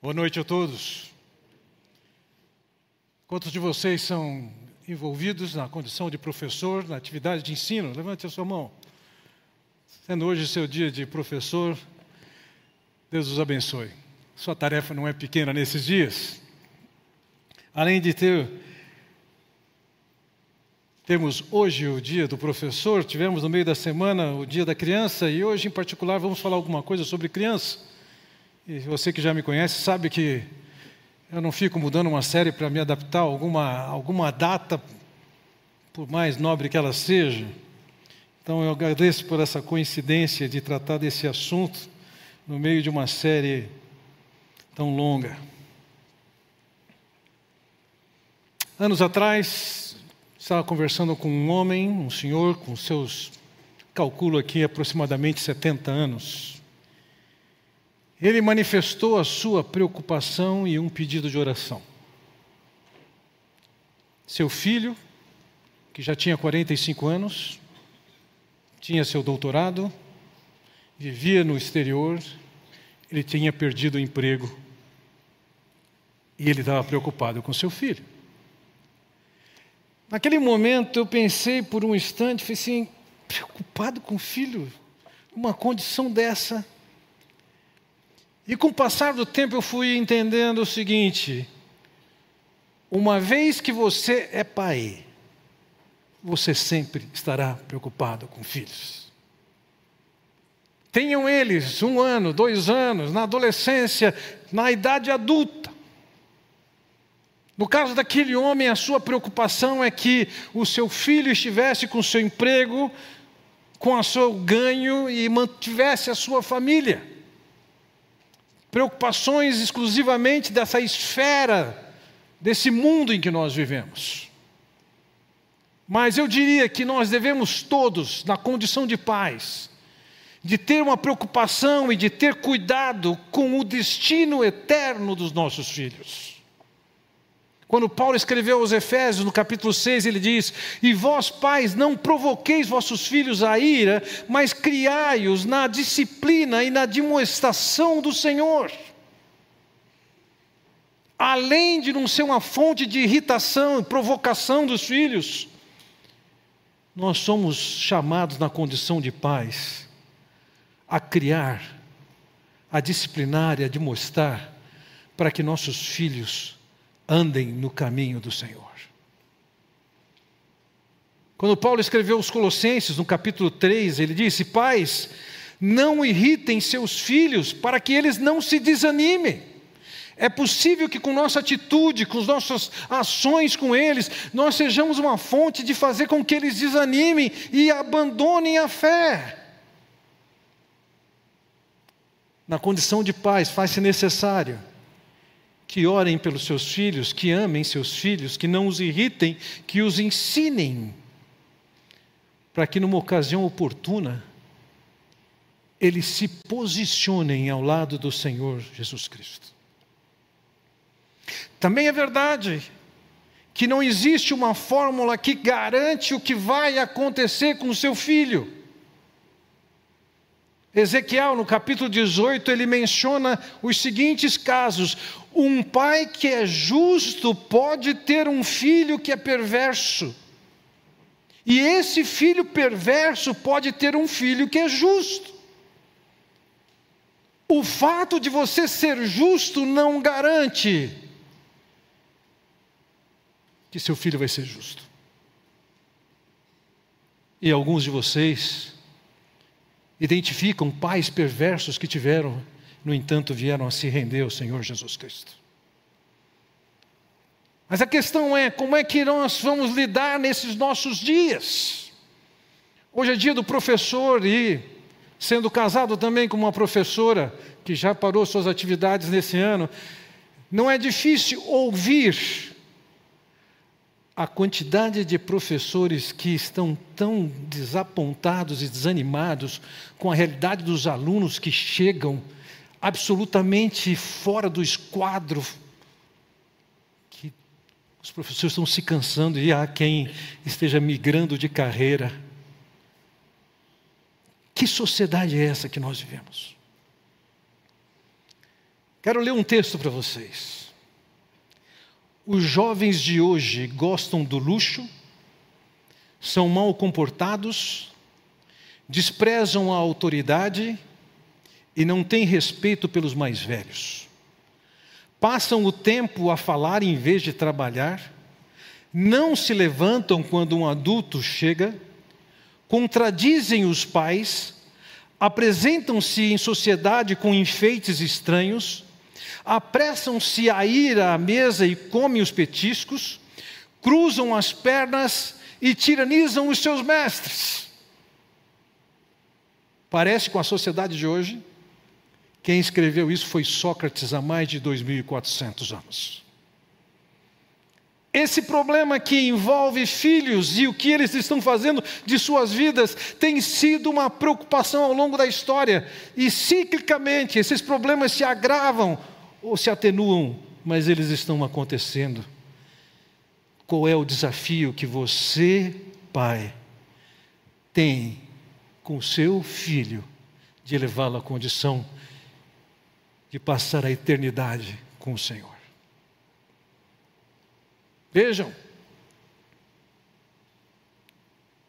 Boa noite a todos. Quantos de vocês são envolvidos na condição de professor, na atividade de ensino? Levante a sua mão. Sendo hoje seu dia de professor, Deus os abençoe. Sua tarefa não é pequena nesses dias. Além de ter temos hoje o dia do professor, tivemos no meio da semana o dia da criança e hoje em particular vamos falar alguma coisa sobre criança. E você que já me conhece sabe que eu não fico mudando uma série para me adaptar a alguma, alguma data, por mais nobre que ela seja. Então eu agradeço por essa coincidência de tratar desse assunto no meio de uma série tão longa. Anos atrás, estava conversando com um homem, um senhor, com seus, calculo aqui, aproximadamente 70 anos. Ele manifestou a sua preocupação e um pedido de oração. Seu filho, que já tinha 45 anos, tinha seu doutorado, vivia no exterior, ele tinha perdido o emprego e ele estava preocupado com seu filho. Naquele momento eu pensei por um instante, falei assim, preocupado com o filho, uma condição dessa. E com o passar do tempo eu fui entendendo o seguinte: uma vez que você é pai, você sempre estará preocupado com filhos. Tenham eles um ano, dois anos, na adolescência, na idade adulta. No caso daquele homem, a sua preocupação é que o seu filho estivesse com o seu emprego, com o seu ganho e mantivesse a sua família preocupações exclusivamente dessa esfera, desse mundo em que nós vivemos. Mas eu diria que nós devemos todos, na condição de pais, de ter uma preocupação e de ter cuidado com o destino eterno dos nossos filhos. Quando Paulo escreveu aos Efésios, no capítulo 6, ele diz: E vós, pais, não provoqueis vossos filhos à ira, mas criai-os na disciplina e na demonstração do Senhor. Além de não ser uma fonte de irritação e provocação dos filhos, nós somos chamados na condição de pais a criar, a disciplinar e a demonstrar para que nossos filhos andem no caminho do Senhor. Quando Paulo escreveu aos Colossenses, no capítulo 3, ele disse: Pais, não irritem seus filhos para que eles não se desanimem. É possível que com nossa atitude, com as nossas ações com eles, nós sejamos uma fonte de fazer com que eles desanimem e abandonem a fé. Na condição de pais, faz-se necessário que orem pelos seus filhos, que amem seus filhos, que não os irritem, que os ensinem, para que numa ocasião oportuna eles se posicionem ao lado do Senhor Jesus Cristo. Também é verdade que não existe uma fórmula que garante o que vai acontecer com o seu filho. Ezequiel, no capítulo 18, ele menciona os seguintes casos: um pai que é justo pode ter um filho que é perverso. E esse filho perverso pode ter um filho que é justo. O fato de você ser justo não garante que seu filho vai ser justo. E alguns de vocês identificam pais perversos que tiveram, no entanto, vieram a se render ao Senhor Jesus Cristo. Mas a questão é: como é que nós vamos lidar nesses nossos dias? Hoje é dia do professor e, sendo casado também com uma professora que já parou suas atividades nesse ano, não é difícil ouvir a quantidade de professores que estão tão desapontados e desanimados com a realidade dos alunos que chegam absolutamente fora do esquadro, que os professores estão se cansando e há quem esteja migrando de carreira. Que sociedade é essa que nós vivemos? Quero ler um texto para vocês. Os jovens de hoje gostam do luxo, são mal comportados, desprezam a autoridade e não têm respeito pelos mais velhos. Passam o tempo a falar em vez de trabalhar, não se levantam quando um adulto chega, contradizem os pais, apresentam-se em sociedade com enfeites estranhos, apressam-se a ir à mesa e comem os petiscos, cruzam as pernas e tiranizam os seus mestres. Parece com a sociedade de hoje. Quem escreveu isso foi Sócrates há mais de 2.400 anos. Esse problema que envolve filhos e o que eles estão fazendo de suas vidas tem sido uma preocupação ao longo da história. E ciclicamente esses problemas se agravam ou se atenuam, mas eles estão acontecendo. Qual é o desafio que você, pai, tem com seu filho de levá-lo à condição de passar a eternidade com o Senhor? Vejam,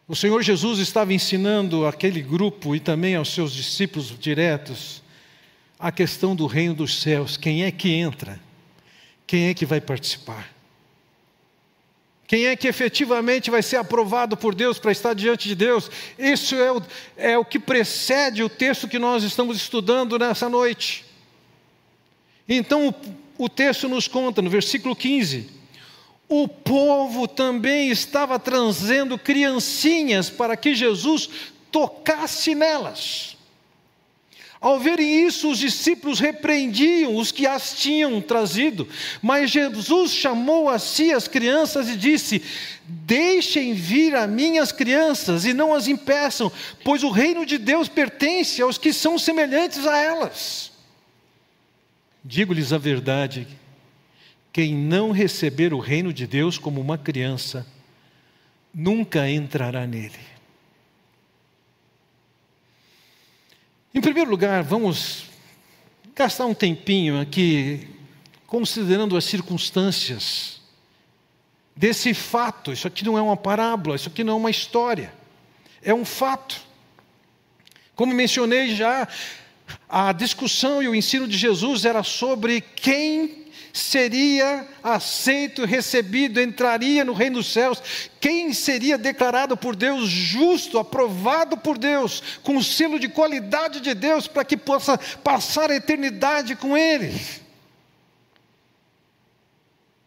o Senhor Jesus estava ensinando aquele grupo e também aos seus discípulos diretos a questão do reino dos céus: quem é que entra? Quem é que vai participar? Quem é que efetivamente vai ser aprovado por Deus para estar diante de Deus? Isso é o, é o que precede o texto que nós estamos estudando nessa noite. Então, o, o texto nos conta, no versículo 15: o povo também estava trazendo criancinhas para que Jesus tocasse nelas. Ao verem isso, os discípulos repreendiam os que as tinham trazido, mas Jesus chamou a si as crianças e disse: Deixem vir a minhas crianças e não as impeçam, pois o reino de Deus pertence aos que são semelhantes a elas. Digo-lhes a verdade: quem não receber o reino de Deus como uma criança, nunca entrará nele. Em primeiro lugar, vamos gastar um tempinho aqui considerando as circunstâncias desse fato. Isso aqui não é uma parábola, isso aqui não é uma história, é um fato. Como mencionei já, a discussão e o ensino de Jesus era sobre quem seria aceito, recebido, entraria no reino dos céus, quem seria declarado por Deus justo, aprovado por Deus, com o selo de qualidade de Deus, para que possa passar a eternidade com Ele.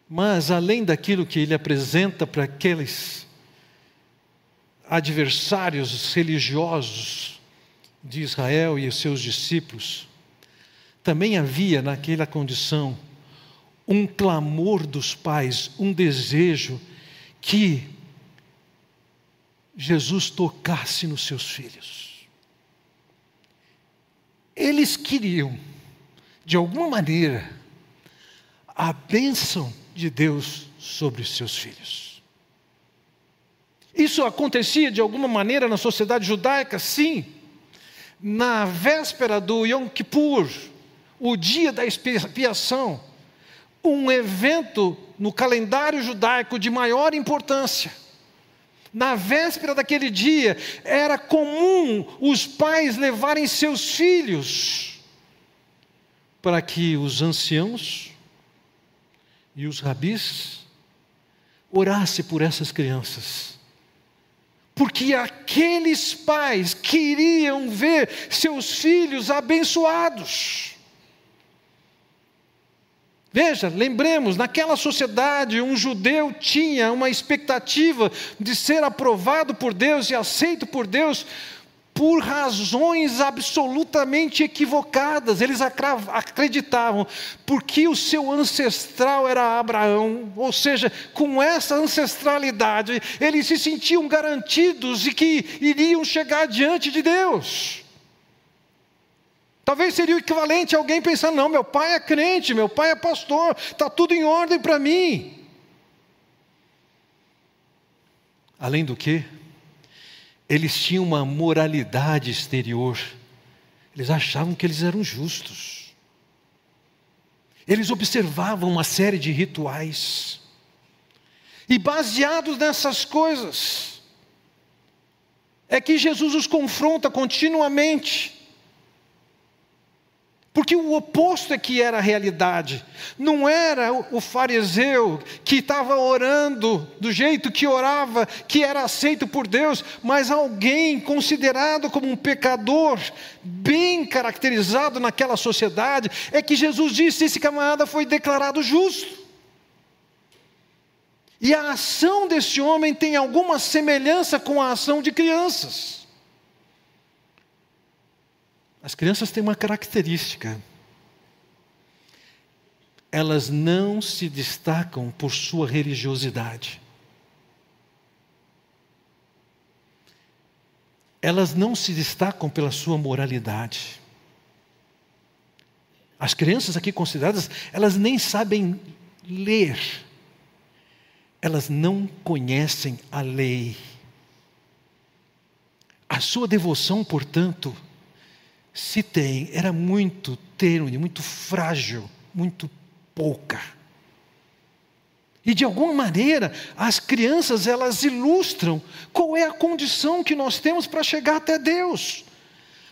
Mas, além daquilo que ele apresenta para aqueles adversários religiosos de Israel e os seus discípulos, também havia naquela condição um clamor dos pais, um desejo que Jesus tocasse nos seus filhos. Eles queriam, de alguma maneira, a bênção de Deus sobre os seus filhos. Isso acontecia de alguma maneira na sociedade judaica? Sim. Na véspera do Yom Kippur, o dia da expiação, um evento no calendário judaico de maior importância. Na véspera daquele dia, era comum os pais levarem seus filhos para que os anciãos e os rabis orassem por essas crianças. Porque aqueles pais queriam ver seus filhos abençoados. Veja, lembremos, naquela sociedade, um judeu tinha uma expectativa de ser aprovado por Deus e aceito por Deus por razões absolutamente equivocadas. Eles acreditavam porque o seu ancestral era Abraão, ou seja, com essa ancestralidade, eles se sentiam garantidos e que iriam chegar diante de Deus. Talvez seria o equivalente a alguém pensar: não, meu pai é crente, meu pai é pastor, está tudo em ordem para mim. Além do que, eles tinham uma moralidade exterior, eles achavam que eles eram justos. Eles observavam uma série de rituais. E baseados nessas coisas, é que Jesus os confronta continuamente. Porque o oposto é que era a realidade. Não era o fariseu que estava orando do jeito que orava, que era aceito por Deus, mas alguém considerado como um pecador, bem caracterizado naquela sociedade. É que Jesus disse: esse camarada foi declarado justo. E a ação desse homem tem alguma semelhança com a ação de crianças. As crianças têm uma característica. Elas não se destacam por sua religiosidade. Elas não se destacam pela sua moralidade. As crianças aqui consideradas, elas nem sabem ler. Elas não conhecem a lei. A sua devoção, portanto, se tem, era muito tênue, muito frágil, muito pouca. E de alguma maneira, as crianças elas ilustram qual é a condição que nós temos para chegar até Deus.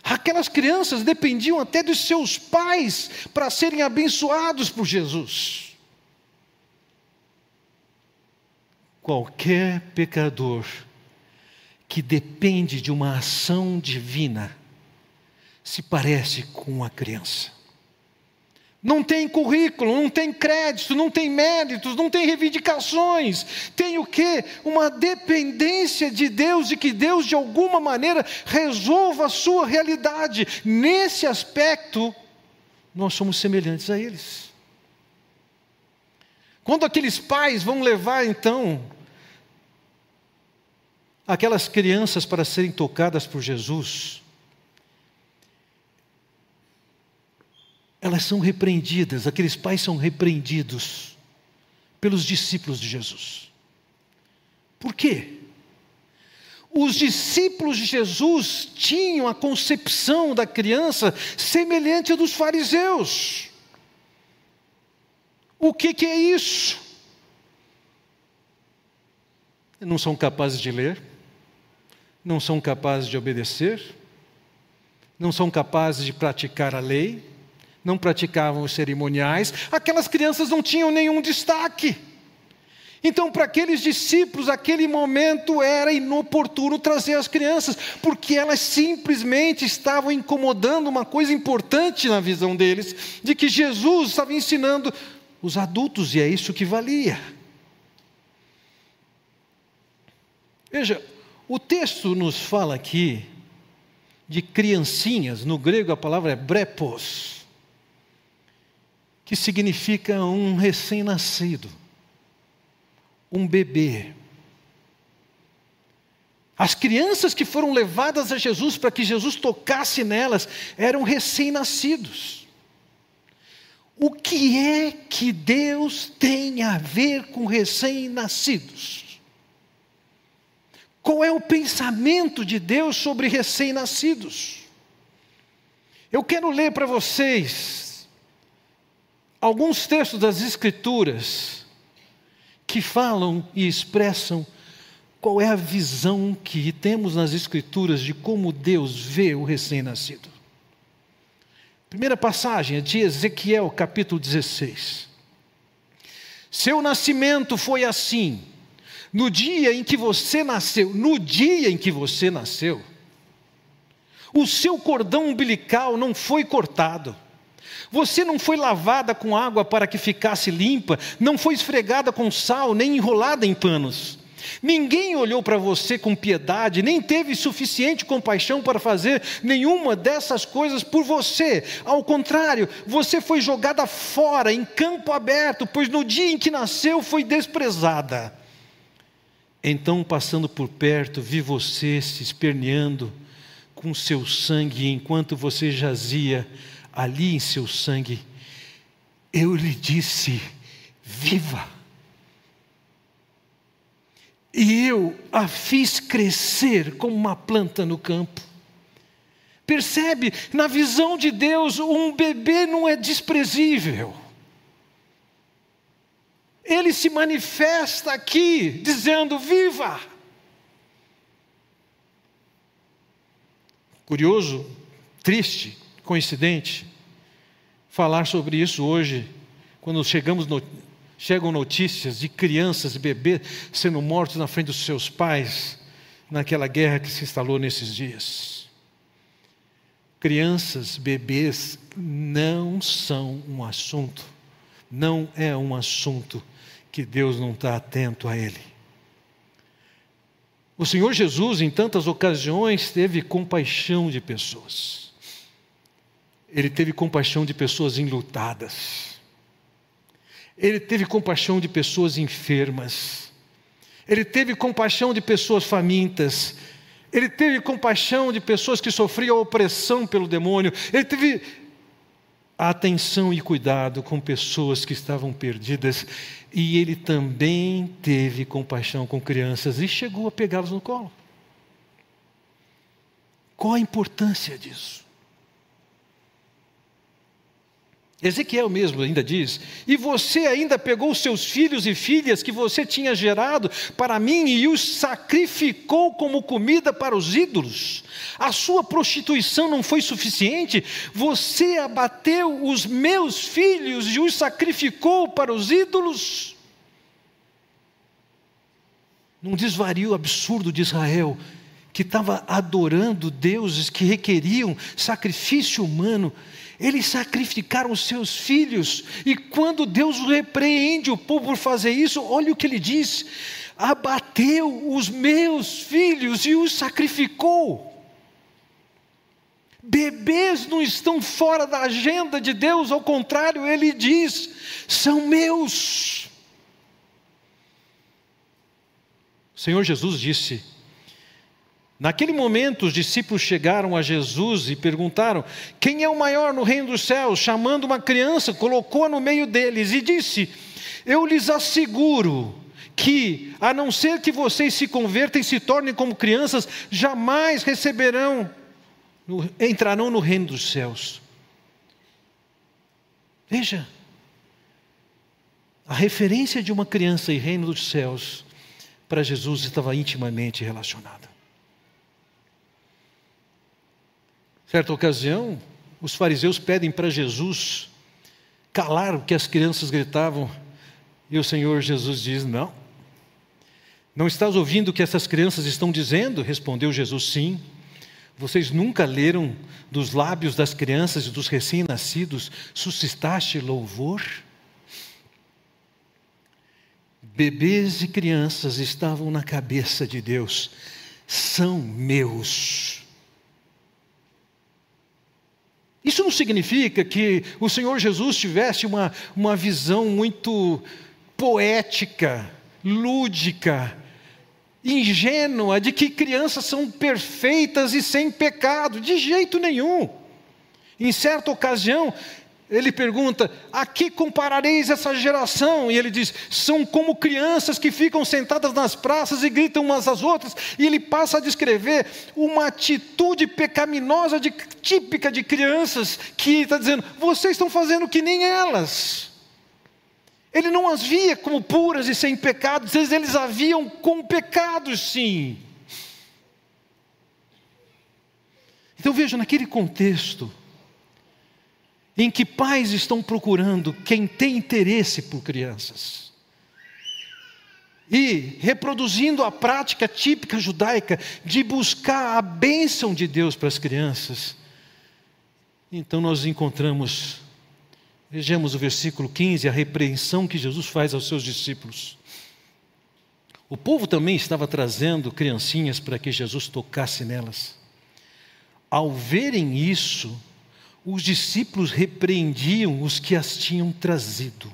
Aquelas crianças dependiam até dos seus pais para serem abençoados por Jesus. Qualquer pecador que depende de uma ação divina, se parece com uma criança. Não tem currículo, não tem crédito, não tem méritos, não tem reivindicações. Tem o quê? Uma dependência de Deus e que Deus de alguma maneira resolva a sua realidade. Nesse aspecto, nós somos semelhantes a eles. Quando aqueles pais vão levar então aquelas crianças para serem tocadas por Jesus, elas são repreendidas, aqueles pais são repreendidos pelos discípulos de Jesus. Por quê? Os discípulos de Jesus tinham a concepção da criança semelhante à dos fariseus. O que, que é isso? Não são capazes de ler, não são capazes de obedecer, não são capazes de praticar a lei, não praticavam os cerimoniais, aquelas crianças não tinham nenhum destaque. Então, para aqueles discípulos, aquele momento era inoportuno trazer as crianças, porque elas simplesmente estavam incomodando uma coisa importante na visão deles, de que Jesus estava ensinando os adultos, e é isso que valia. Veja, o texto nos fala aqui de criancinhas, no grego a palavra é brepos que significa um recém-nascido, um bebê. As crianças que foram levadas a Jesus para que Jesus tocasse nelas eram recém-nascidos. O que é que Deus tem a ver com recém-nascidos? Qual é o pensamento de Deus sobre recém-nascidos? Eu quero ler para vocês alguns textos das Escrituras que falam e expressam qual é a visão que temos nas Escrituras de como Deus vê o recém-nascido. Primeira passagem é de Ezequiel, capítulo 16. Seu nascimento foi assim, no dia em que você nasceu, no dia em que você nasceu, o seu cordão umbilical não foi cortado você não foi lavada com água para que ficasse limpa, não foi esfregada com sal, nem enrolada em panos. Ninguém olhou para você com piedade, nem teve suficiente compaixão para fazer nenhuma dessas coisas por você. Ao contrário, você foi jogada fora, em campo aberto, pois no dia em que nasceu foi desprezada. Então, passando por perto, vi você se esperneando com seu sangue enquanto você jazia ali em seu sangue, eu lhe disse: viva. E eu a fiz crescer como uma planta no campo. Percebe? Na visão de Deus, um bebê não é desprezível. ele se manifesta aqui, dizendo: Viva! Curioso, triste, coincidente, falar sobre isso hoje, quando chegamos no, chegam notícias de crianças e bebês sendo mortos na frente dos seus pais, naquela guerra que se instalou nesses dias. Crianças, bebês não são um assunto, não é um assunto que Deus não está atento a ele. O Senhor Jesus, em tantas ocasiões, teve compaixão de pessoas. Ele teve compaixão de pessoas enlutadas. Ele teve compaixão de pessoas enfermas. Ele teve compaixão de pessoas famintas. Ele teve compaixão de pessoas que sofriam opressão pelo demônio. Ele teve atenção e cuidado com pessoas que estavam perdidas. E ele também teve compaixão com crianças e chegou a pegá-los no colo. Qual a importância disso? Ezequiel mesmo ainda diz: E você ainda pegou seus filhos e filhas que você tinha gerado para mim e os sacrificou como comida para os ídolos. A sua prostituição não foi suficiente? Você abateu os meus filhos e os sacrificou para os ídolos? Num desvario absurdo de Israel, que estava adorando deuses que requeriam sacrifício humano, eles sacrificaram seus filhos, e quando Deus repreende o povo por fazer isso, olha o que ele diz: abateu os meus filhos e os sacrificou. Bebês não estão fora da agenda de Deus, ao contrário, ele diz: são meus. O Senhor Jesus disse: Naquele momento, os discípulos chegaram a Jesus e perguntaram: Quem é o maior no reino dos céus? Chamando uma criança, colocou-a no meio deles e disse: Eu lhes asseguro que, a não ser que vocês se convertam e se tornem como crianças, jamais receberão, entrarão no reino dos céus. Veja, a referência de uma criança e reino dos céus para Jesus estava intimamente relacionada. Certa ocasião, os fariseus pedem para Jesus calar o que as crianças gritavam, e o Senhor Jesus diz: Não. Não estás ouvindo o que essas crianças estão dizendo? Respondeu Jesus: Sim. Vocês nunca leram dos lábios das crianças e dos recém-nascidos: suscitaste louvor? Bebês e crianças estavam na cabeça de Deus, são meus. Isso não significa que o Senhor Jesus tivesse uma, uma visão muito poética, lúdica, ingênua de que crianças são perfeitas e sem pecado, de jeito nenhum. Em certa ocasião, ele pergunta: A que comparareis essa geração? E ele diz: São como crianças que ficam sentadas nas praças e gritam umas às outras. E ele passa a descrever uma atitude pecaminosa de, típica de crianças, que está dizendo: Vocês estão fazendo que nem elas. Ele não as via como puras e sem pecados, eles as viam com pecados, sim. Então veja, naquele contexto, em que pais estão procurando quem tem interesse por crianças. E reproduzindo a prática típica judaica de buscar a bênção de Deus para as crianças. Então nós encontramos, vejamos o versículo 15, a repreensão que Jesus faz aos seus discípulos. O povo também estava trazendo criancinhas para que Jesus tocasse nelas. Ao verem isso, os discípulos repreendiam os que as tinham trazido.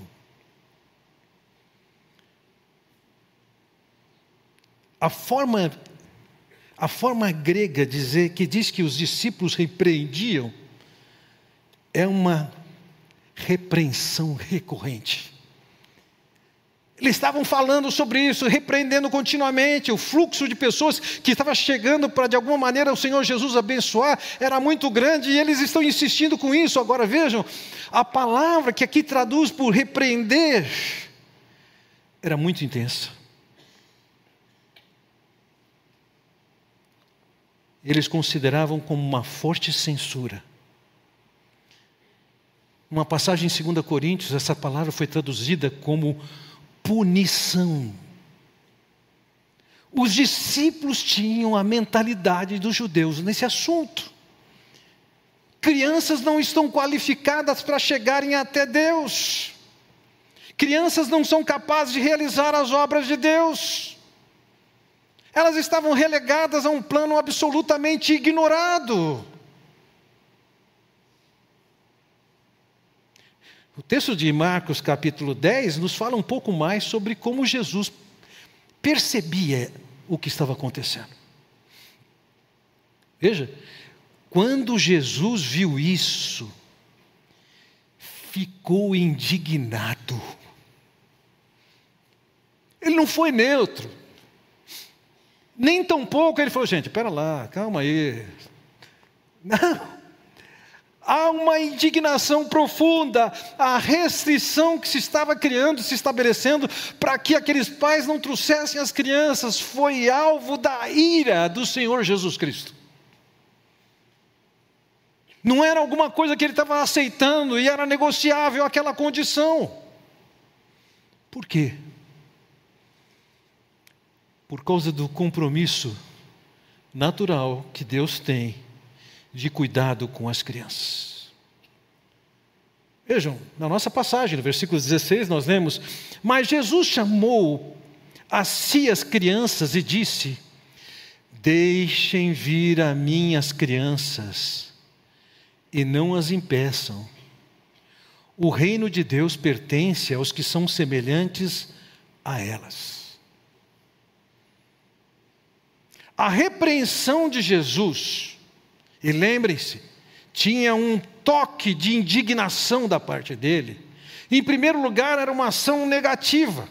A forma, a forma grega dizer, que diz que os discípulos repreendiam é uma repreensão recorrente. Eles estavam falando sobre isso, repreendendo continuamente. O fluxo de pessoas que estava chegando para, de alguma maneira, o Senhor Jesus abençoar era muito grande e eles estão insistindo com isso. Agora vejam, a palavra que aqui traduz por repreender era muito intensa. Eles consideravam como uma forte censura. Uma passagem em 2 Coríntios, essa palavra foi traduzida como punição. Os discípulos tinham a mentalidade dos judeus nesse assunto. Crianças não estão qualificadas para chegarem até Deus. Crianças não são capazes de realizar as obras de Deus. Elas estavam relegadas a um plano absolutamente ignorado. O texto de Marcos, capítulo 10, nos fala um pouco mais sobre como Jesus percebia o que estava acontecendo. Veja, quando Jesus viu isso, ficou indignado. Ele não foi neutro. Nem tão pouco ele falou, gente, espera lá, calma aí. Não. Há uma indignação profunda, a restrição que se estava criando, se estabelecendo, para que aqueles pais não trouxessem as crianças, foi alvo da ira do Senhor Jesus Cristo. Não era alguma coisa que ele estava aceitando e era negociável aquela condição. Por quê? por causa do compromisso natural que Deus tem de cuidado com as crianças. Vejam, na nossa passagem, no versículo 16, nós lemos: Mas Jesus chamou a si as crianças e disse: Deixem vir a mim as crianças e não as impeçam. O reino de Deus pertence aos que são semelhantes a elas. A repreensão de Jesus, e lembrem-se, tinha um toque de indignação da parte dele. Em primeiro lugar, era uma ação negativa,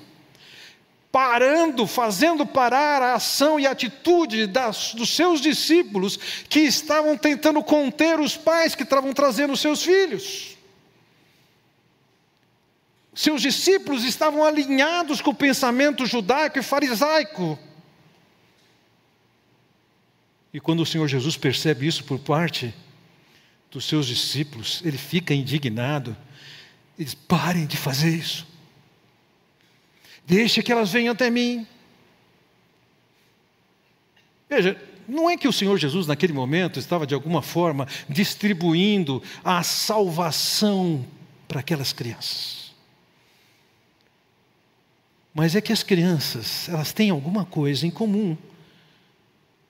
parando, fazendo parar a ação e a atitude das, dos seus discípulos que estavam tentando conter os pais que estavam trazendo seus filhos. Seus discípulos estavam alinhados com o pensamento judaico e farisaico e quando o Senhor Jesus percebe isso por parte dos seus discípulos, ele fica indignado. Ele diz: parem de fazer isso. Deixe que elas venham até mim. Veja, não é que o Senhor Jesus, naquele momento, estava de alguma forma distribuindo a salvação para aquelas crianças. Mas é que as crianças, elas têm alguma coisa em comum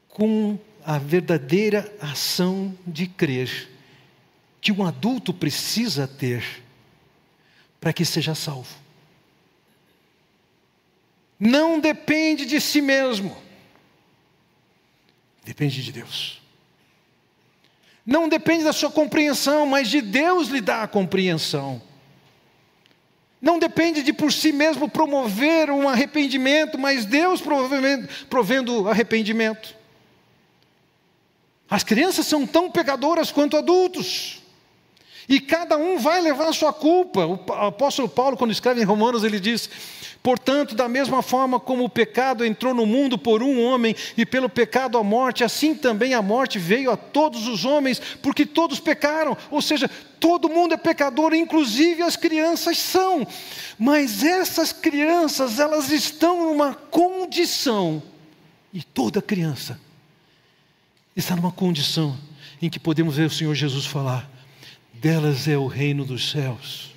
com a verdadeira ação de crer que um adulto precisa ter para que seja salvo. Não depende de si mesmo, depende de Deus. Não depende da sua compreensão, mas de Deus lhe dá a compreensão. Não depende de por si mesmo promover um arrependimento, mas Deus provendo arrependimento. As crianças são tão pecadoras quanto adultos. E cada um vai levar a sua culpa. O apóstolo Paulo, quando escreve em Romanos, ele diz: Portanto, da mesma forma como o pecado entrou no mundo por um homem, e pelo pecado a morte, assim também a morte veio a todos os homens, porque todos pecaram. Ou seja, todo mundo é pecador, inclusive as crianças são. Mas essas crianças, elas estão numa condição, e toda criança está numa condição em que podemos ver o Senhor Jesus falar: delas é o reino dos céus.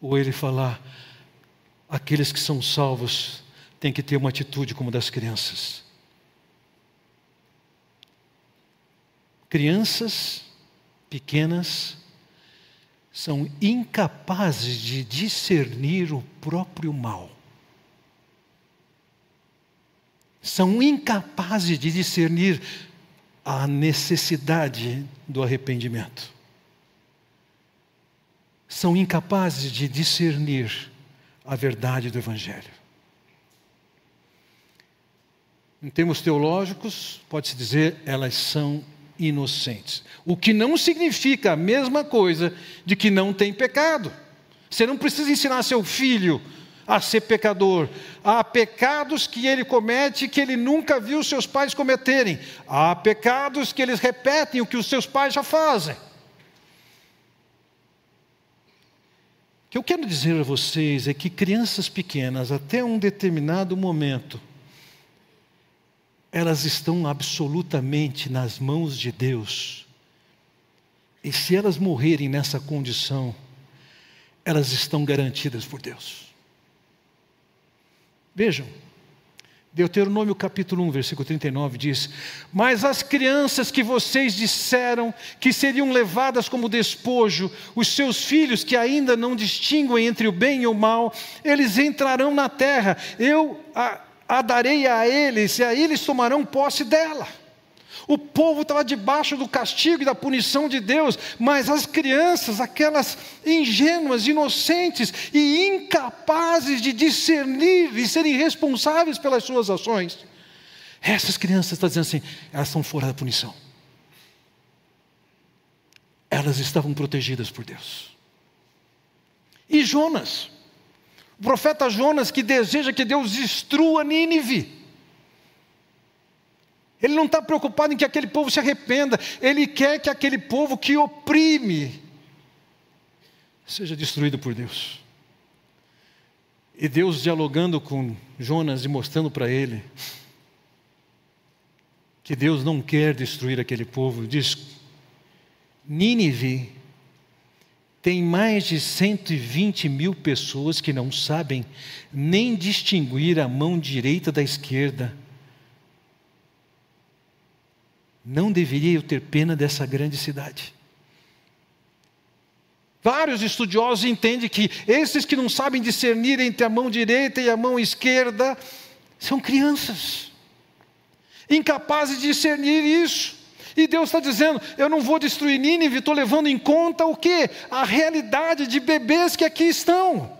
Ou ele falar: aqueles que são salvos têm que ter uma atitude como das crianças. Crianças pequenas são incapazes de discernir o próprio mal são incapazes de discernir a necessidade do arrependimento. São incapazes de discernir a verdade do Evangelho. Em termos teológicos, pode-se dizer, elas são inocentes. O que não significa a mesma coisa de que não tem pecado. Você não precisa ensinar seu filho a ser pecador. Há pecados que ele comete que ele nunca viu seus pais cometerem. Há pecados que eles repetem o que os seus pais já fazem. O que eu quero dizer a vocês é que crianças pequenas, até um determinado momento, elas estão absolutamente nas mãos de Deus. E se elas morrerem nessa condição, elas estão garantidas por Deus. Vejam, Deuteronômio capítulo 1, versículo 39 diz: Mas as crianças que vocês disseram que seriam levadas como despojo, os seus filhos que ainda não distinguem entre o bem e o mal, eles entrarão na terra, eu a, a darei a eles, e aí eles tomarão posse dela. O povo estava debaixo do castigo e da punição de Deus, mas as crianças, aquelas ingênuas, inocentes e incapazes de discernir e serem responsáveis pelas suas ações, essas crianças estão dizendo assim, elas estão fora da punição. Elas estavam protegidas por Deus. E Jonas, o profeta Jonas que deseja que Deus destrua Nínive. Ele não está preocupado em que aquele povo se arrependa, ele quer que aquele povo que oprime seja destruído por Deus. E Deus dialogando com Jonas e mostrando para ele que Deus não quer destruir aquele povo, diz: Nínive tem mais de 120 mil pessoas que não sabem nem distinguir a mão direita da esquerda não deveria eu ter pena dessa grande cidade? Vários estudiosos entendem que esses que não sabem discernir entre a mão direita e a mão esquerda são crianças, incapazes de discernir isso. E Deus está dizendo: eu não vou destruir Nínive, estou levando em conta o que? A realidade de bebês que aqui estão.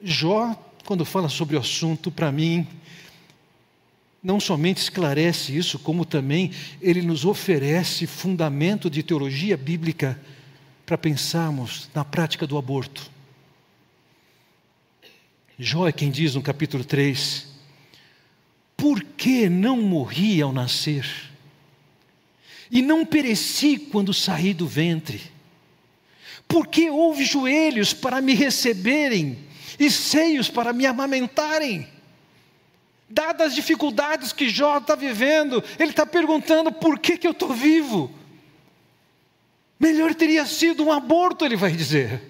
Jó, quando fala sobre o assunto, para mim, não somente esclarece isso, como também ele nos oferece fundamento de teologia bíblica para pensarmos na prática do aborto. Jó é quem diz no capítulo 3: Por que não morri ao nascer? E não pereci quando saí do ventre? Por que houve joelhos para me receberem e seios para me amamentarem? Dadas as dificuldades que Jó está vivendo, ele está perguntando: por que, que eu estou vivo? Melhor teria sido um aborto, ele vai dizer.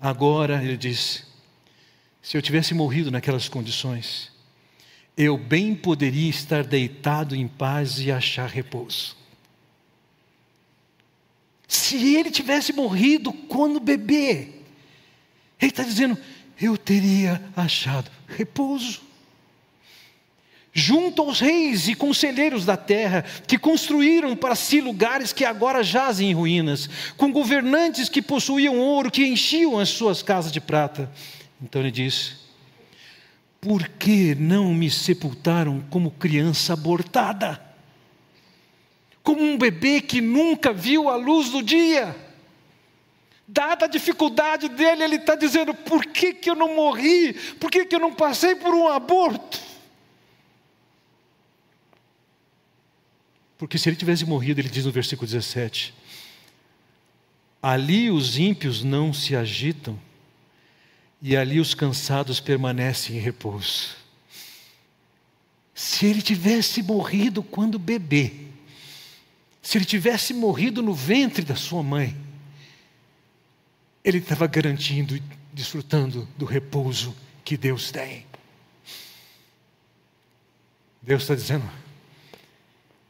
Agora, ele diz: se eu tivesse morrido naquelas condições, eu bem poderia estar deitado em paz e achar repouso. Se ele tivesse morrido quando bebê, ele está dizendo: eu teria achado repouso. Junto aos reis e conselheiros da terra, que construíram para si lugares que agora jazem em ruínas, com governantes que possuíam ouro, que enchiam as suas casas de prata. Então ele diz: Por que não me sepultaram como criança abortada? Como um bebê que nunca viu a luz do dia? Dada a dificuldade dele, ele está dizendo: por que, que eu não morri? Por que, que eu não passei por um aborto? Porque se ele tivesse morrido, ele diz no versículo 17: Ali os ímpios não se agitam, e ali os cansados permanecem em repouso. Se ele tivesse morrido quando bebê, se ele tivesse morrido no ventre da sua mãe, ele estava garantindo e desfrutando do repouso que Deus tem. Deus está dizendo: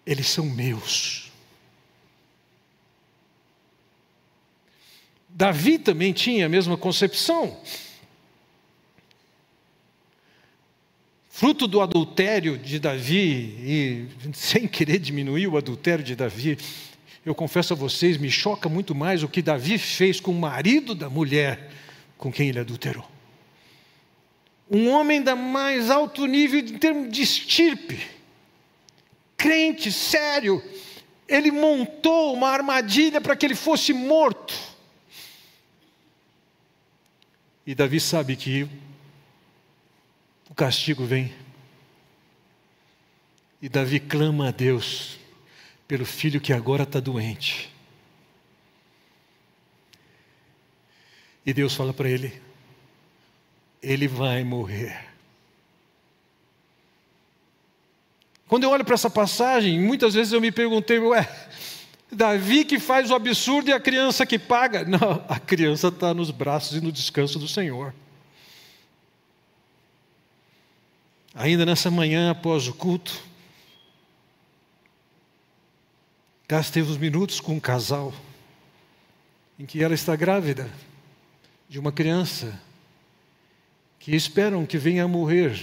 eles são meus. Davi também tinha a mesma concepção. Fruto do adultério de Davi, e sem querer diminuir o adultério de Davi, eu confesso a vocês, me choca muito mais o que Davi fez com o marido da mulher com quem ele adulterou. Um homem da mais alto nível em termos de estirpe, crente, sério, ele montou uma armadilha para que ele fosse morto. E Davi sabe que o castigo vem. E Davi clama a Deus pelo filho que agora está doente. E Deus fala para ele: ele vai morrer. Quando eu olho para essa passagem, muitas vezes eu me perguntei, ué, Davi que faz o absurdo e a criança que paga? Não, a criança está nos braços e no descanso do Senhor. Ainda nessa manhã, após o culto, gastei uns minutos com um casal em que ela está grávida de uma criança que esperam que venha a morrer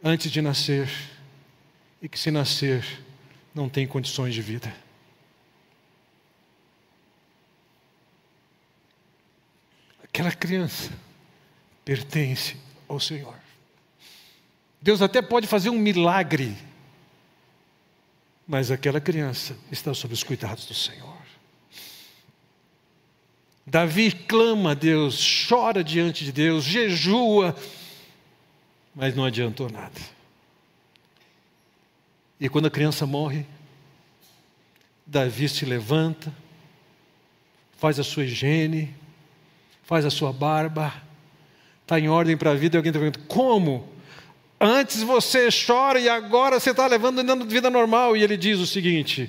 antes de nascer e que, se nascer, não tem condições de vida. Aquela criança pertence ao Senhor. Deus até pode fazer um milagre, mas aquela criança está sob os cuidados do Senhor. Davi clama a Deus, chora diante de Deus, jejua, mas não adiantou nada. E quando a criança morre, Davi se levanta, faz a sua higiene, faz a sua barba, está em ordem para a vida, e alguém está perguntando: como? Antes você chora e agora você está levando a vida normal. E ele diz o seguinte: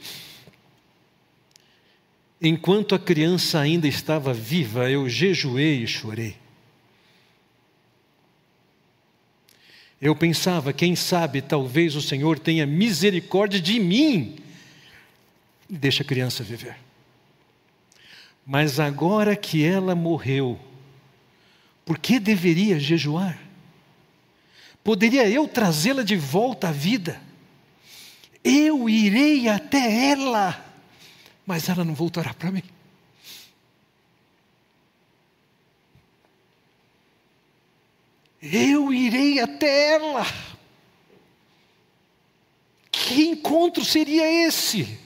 Enquanto a criança ainda estava viva, eu jejuei e chorei. Eu pensava, quem sabe, talvez o Senhor tenha misericórdia de mim e deixa a criança viver. Mas agora que ela morreu, por que deveria jejuar? Poderia eu trazê-la de volta à vida? Eu irei até ela, mas ela não voltará para mim. eu irei até ela. Que encontro seria esse?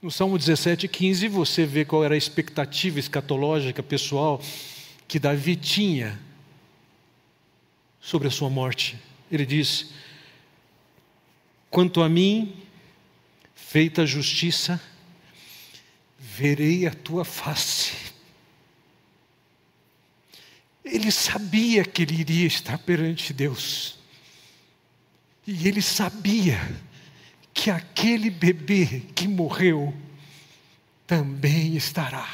No Salmo 17, 15, você vê qual era a expectativa escatológica pessoal que Davi tinha sobre a sua morte. Ele diz: Quanto a mim, feita a justiça, verei a tua face ele sabia que ele iria estar perante Deus. E ele sabia que aquele bebê que morreu também estará.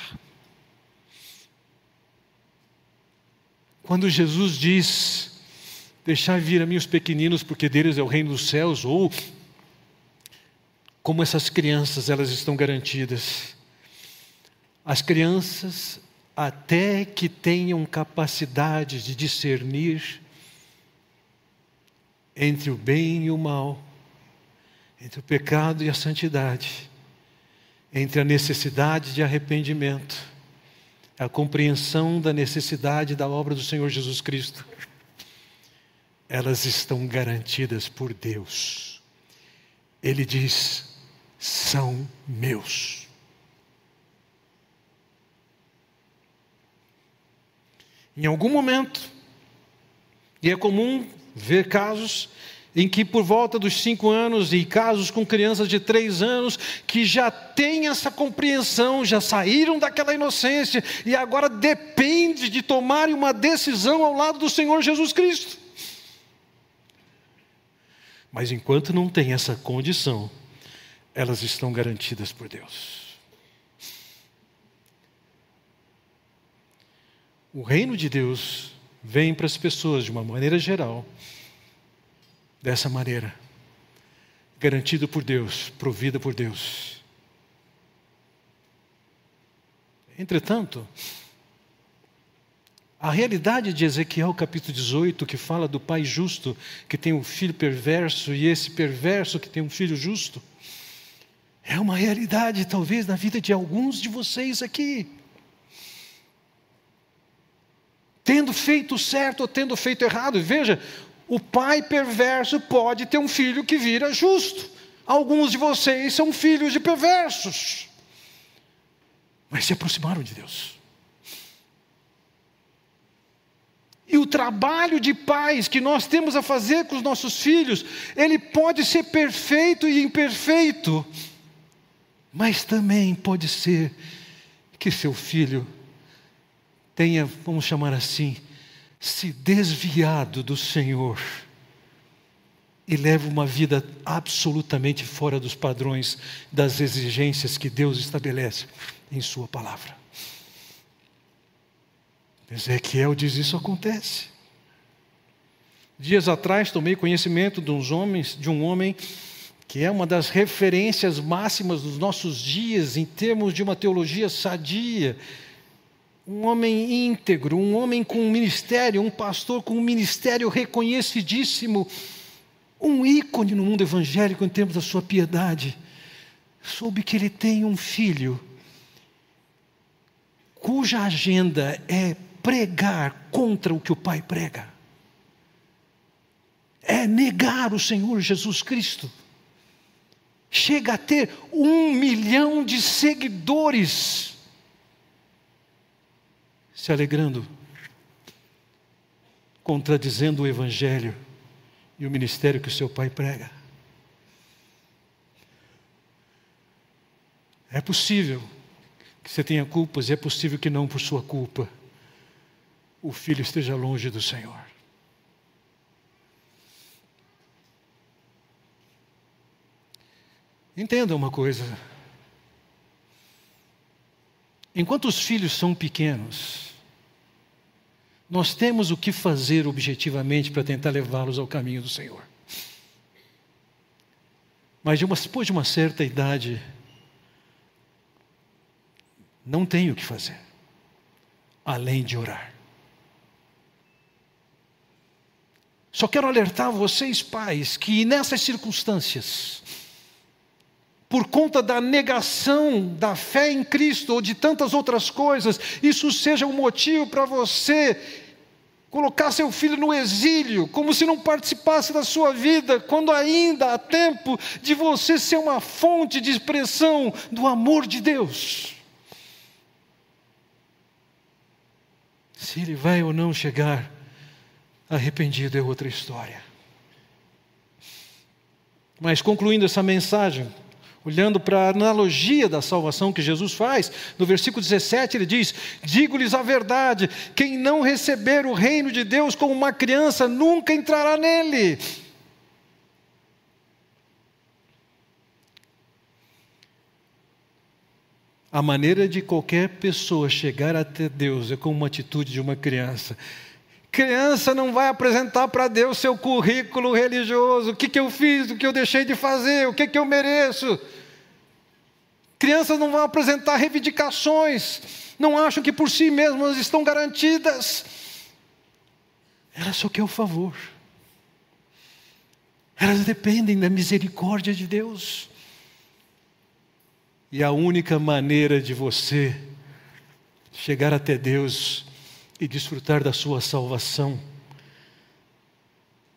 Quando Jesus diz: Deixai vir a mim os pequeninos, porque deles é o reino dos céus, ou como essas crianças elas estão garantidas. As crianças até que tenham capacidade de discernir entre o bem e o mal, entre o pecado e a santidade, entre a necessidade de arrependimento, a compreensão da necessidade da obra do Senhor Jesus Cristo, elas estão garantidas por Deus. Ele diz: são meus. Em algum momento, e é comum ver casos em que por volta dos cinco anos e casos com crianças de três anos que já têm essa compreensão, já saíram daquela inocência e agora depende de tomarem uma decisão ao lado do Senhor Jesus Cristo. Mas enquanto não tem essa condição, elas estão garantidas por Deus. O reino de Deus vem para as pessoas de uma maneira geral, dessa maneira, garantido por Deus, provido por Deus. Entretanto, a realidade de Ezequiel capítulo 18, que fala do pai justo que tem um filho perverso e esse perverso que tem um filho justo, é uma realidade talvez na vida de alguns de vocês aqui tendo feito certo ou tendo feito errado. Veja, o pai perverso pode ter um filho que vira justo. Alguns de vocês são filhos de perversos, mas se aproximaram de Deus. E o trabalho de pais que nós temos a fazer com os nossos filhos, ele pode ser perfeito e imperfeito, mas também pode ser que seu filho tenha, vamos chamar assim, se desviado do Senhor e leva uma vida absolutamente fora dos padrões das exigências que Deus estabelece em Sua palavra. Ezequiel diz: Isso acontece. Dias atrás tomei conhecimento de uns homens, de um homem que é uma das referências máximas dos nossos dias em termos de uma teologia sadia, um homem íntegro, um homem com um ministério, um pastor com um ministério reconhecidíssimo, um ícone no mundo evangélico em termos da sua piedade. Soube que ele tem um filho cuja agenda é pregar contra o que o pai prega. É negar o Senhor Jesus Cristo. Chega a ter um milhão de seguidores se alegrando, contradizendo o Evangelho e o ministério que o seu pai prega. É possível que você tenha culpas, e é possível que não por sua culpa o filho esteja longe do Senhor. Entenda uma coisa. Enquanto os filhos são pequenos, nós temos o que fazer objetivamente para tentar levá-los ao caminho do Senhor. Mas depois de uma certa idade, não tem o que fazer, além de orar. Só quero alertar vocês, pais, que nessas circunstâncias, por conta da negação da fé em Cristo ou de tantas outras coisas, isso seja um motivo para você colocar seu filho no exílio, como se não participasse da sua vida, quando ainda há tempo de você ser uma fonte de expressão do amor de Deus. Se ele vai ou não chegar Arrependido é outra história. Mas concluindo essa mensagem, olhando para a analogia da salvação que Jesus faz, no versículo 17 ele diz: Digo-lhes a verdade, quem não receber o reino de Deus como uma criança nunca entrará nele. A maneira de qualquer pessoa chegar até Deus é com uma atitude de uma criança. Criança não vai apresentar para Deus seu currículo religioso, o que, que eu fiz, o que eu deixei de fazer, o que, que eu mereço. Crianças não vão apresentar reivindicações, não acham que por si mesmas estão garantidas. Elas só querem o favor. Elas dependem da misericórdia de Deus. E a única maneira de você chegar até Deus e desfrutar da sua salvação,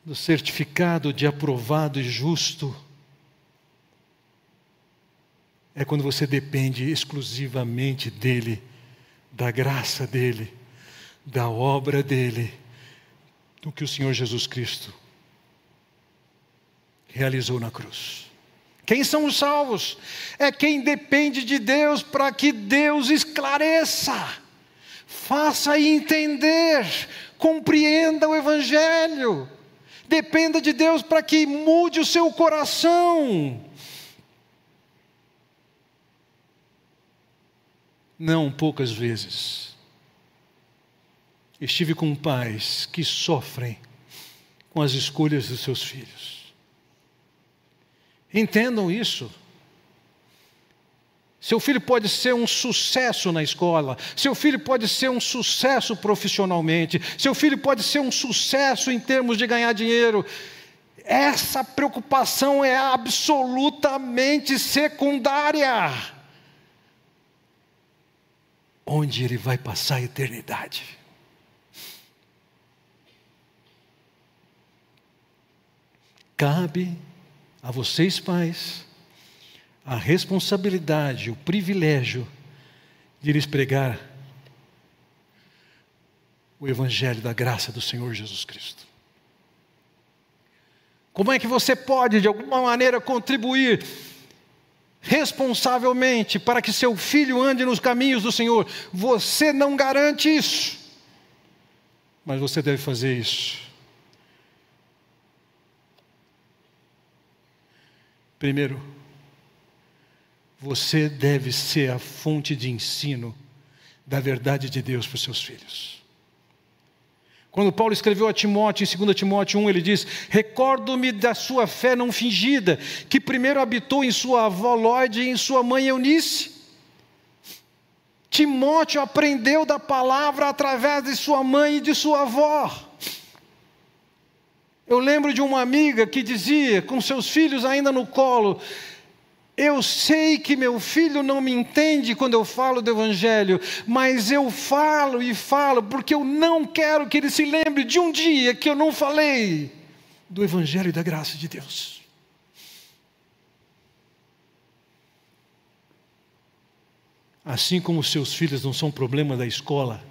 do certificado de aprovado e justo, é quando você depende exclusivamente dEle, da graça dEle, da obra dEle, do que o Senhor Jesus Cristo realizou na cruz. Quem são os salvos? É quem depende de Deus para que Deus esclareça Faça entender, compreenda o Evangelho, dependa de Deus para que mude o seu coração. Não poucas vezes estive com pais que sofrem com as escolhas dos seus filhos. Entendam isso. Seu filho pode ser um sucesso na escola, seu filho pode ser um sucesso profissionalmente, seu filho pode ser um sucesso em termos de ganhar dinheiro. Essa preocupação é absolutamente secundária. Onde ele vai passar a eternidade? Cabe a vocês, pais, a responsabilidade, o privilégio de lhes pregar o Evangelho da graça do Senhor Jesus Cristo. Como é que você pode, de alguma maneira, contribuir responsavelmente para que seu filho ande nos caminhos do Senhor? Você não garante isso, mas você deve fazer isso. Primeiro, você deve ser a fonte de ensino da verdade de Deus para os seus filhos. Quando Paulo escreveu a Timóteo, em 2 Timóteo 1, ele diz: Recordo-me da sua fé não fingida, que primeiro habitou em sua avó Lóide e em sua mãe Eunice. Timóteo aprendeu da palavra através de sua mãe e de sua avó. Eu lembro de uma amiga que dizia, com seus filhos ainda no colo: eu sei que meu filho não me entende quando eu falo do Evangelho, mas eu falo e falo porque eu não quero que ele se lembre de um dia que eu não falei do Evangelho e da graça de Deus. Assim como seus filhos não são problema da escola,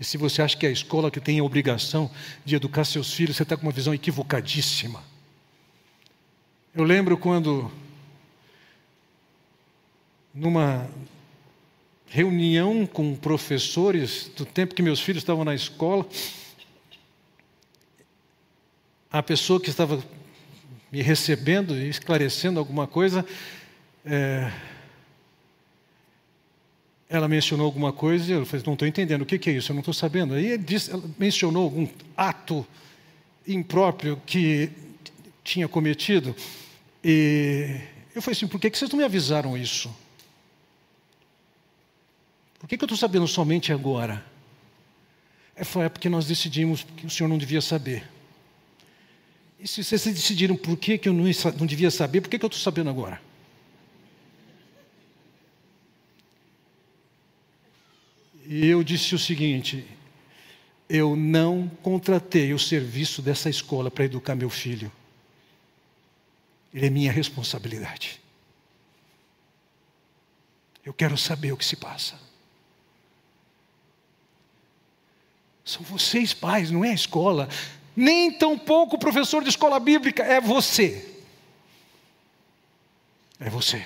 e se você acha que é a escola que tem a obrigação de educar seus filhos, você está com uma visão equivocadíssima. Eu lembro quando numa reunião com professores do tempo que meus filhos estavam na escola, a pessoa que estava me recebendo e esclarecendo alguma coisa, é, ela mencionou alguma coisa e eu falei, não estou entendendo, o que, que, é isso? Eu não estou sabendo. Aí disse, ela mencionou algum ato impróprio que tinha cometido. E eu falei assim, por que, que vocês não me avisaram isso? Por que, que eu estou sabendo somente agora? É, foi porque nós decidimos que o senhor não devia saber. E se vocês decidiram por que, que eu não, não devia saber, por que, que eu estou sabendo agora? E eu disse o seguinte: eu não contratei o serviço dessa escola para educar meu filho. Ele é minha responsabilidade. Eu quero saber o que se passa. São vocês, pais, não é a escola. Nem tampouco o professor de escola bíblica, é você. É você.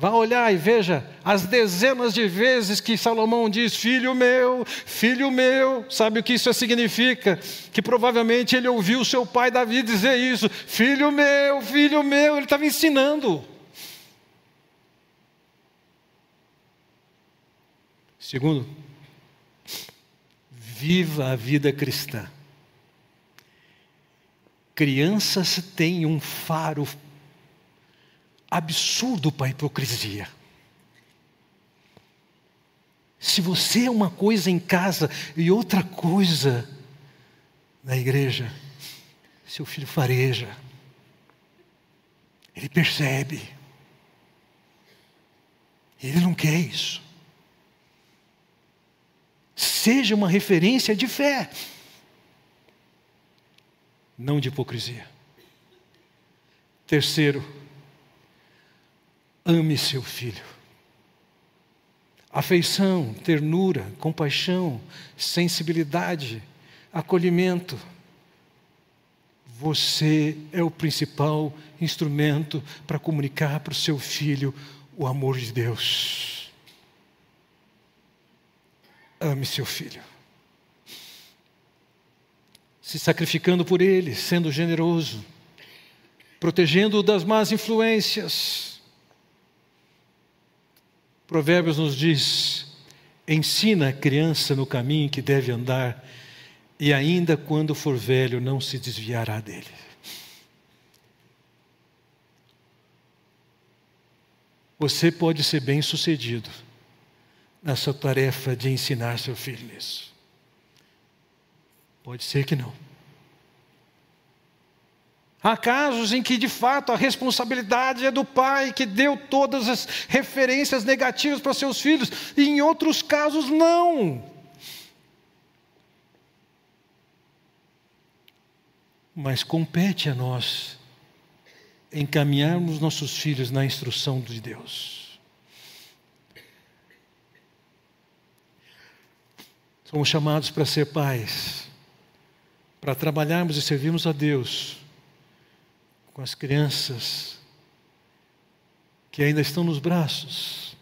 Vá olhar e veja as dezenas de vezes que Salomão diz: Filho meu, filho meu. Sabe o que isso significa? Que provavelmente ele ouviu seu pai Davi dizer isso: Filho meu, filho meu. Ele estava ensinando. Segundo, Viva a vida cristã. Crianças têm um faro absurdo para a hipocrisia. Se você é uma coisa em casa e outra coisa na igreja, seu filho fareja, ele percebe, ele não quer isso. Seja uma referência de fé, não de hipocrisia. Terceiro, ame seu filho. Afeição, ternura, compaixão, sensibilidade, acolhimento. Você é o principal instrumento para comunicar para o seu filho o amor de Deus. Ame seu filho. Se sacrificando por ele, sendo generoso, protegendo-o das más influências. Provérbios nos diz: ensina a criança no caminho que deve andar, e ainda quando for velho, não se desviará dele. Você pode ser bem sucedido na sua tarefa de ensinar seu filho nisso? Pode ser que não. Há casos em que, de fato, a responsabilidade é do pai que deu todas as referências negativas para seus filhos, e em outros casos, não. Mas compete a nós encaminharmos nossos filhos na instrução de Deus. Somos chamados para ser pais, para trabalharmos e servirmos a Deus com as crianças que ainda estão nos braços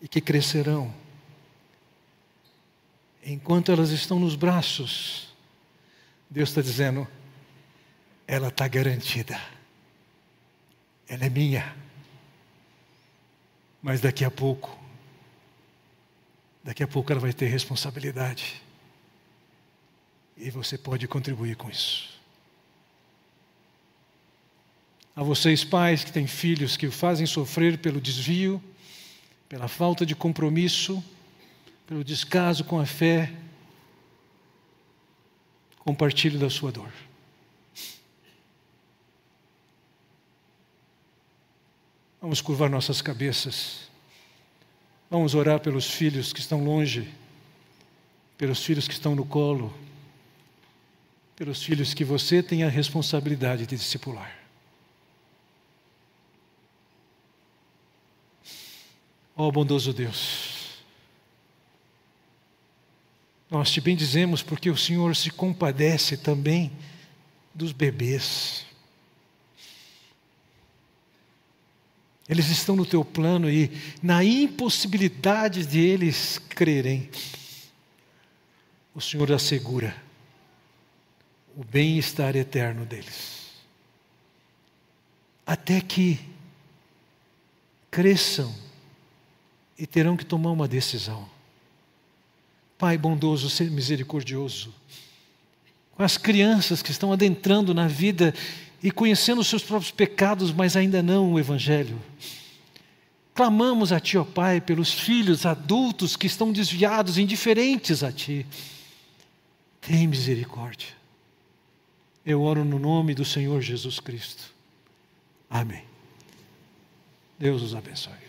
e que crescerão. Enquanto elas estão nos braços, Deus está dizendo: ela está garantida, ela é minha. Mas daqui a pouco, daqui a pouco ela vai ter responsabilidade. E você pode contribuir com isso. A vocês, pais que têm filhos que o fazem sofrer pelo desvio, pela falta de compromisso, pelo descaso com a fé, compartilhe da sua dor. Vamos curvar nossas cabeças. Vamos orar pelos filhos que estão longe, pelos filhos que estão no colo, pelos filhos que você tem a responsabilidade de discipular. Ó oh, bondoso Deus, nós te bendizemos porque o Senhor se compadece também dos bebês. Eles estão no teu plano e na impossibilidade de eles crerem, o Senhor assegura o bem-estar eterno deles. Até que cresçam e terão que tomar uma decisão. Pai bondoso, ser misericordioso, com as crianças que estão adentrando na vida e conhecendo os seus próprios pecados, mas ainda não o Evangelho. Clamamos a Ti, ó Pai, pelos filhos adultos que estão desviados, indiferentes a Ti. Tem misericórdia. Eu oro no nome do Senhor Jesus Cristo. Amém. Deus os abençoe.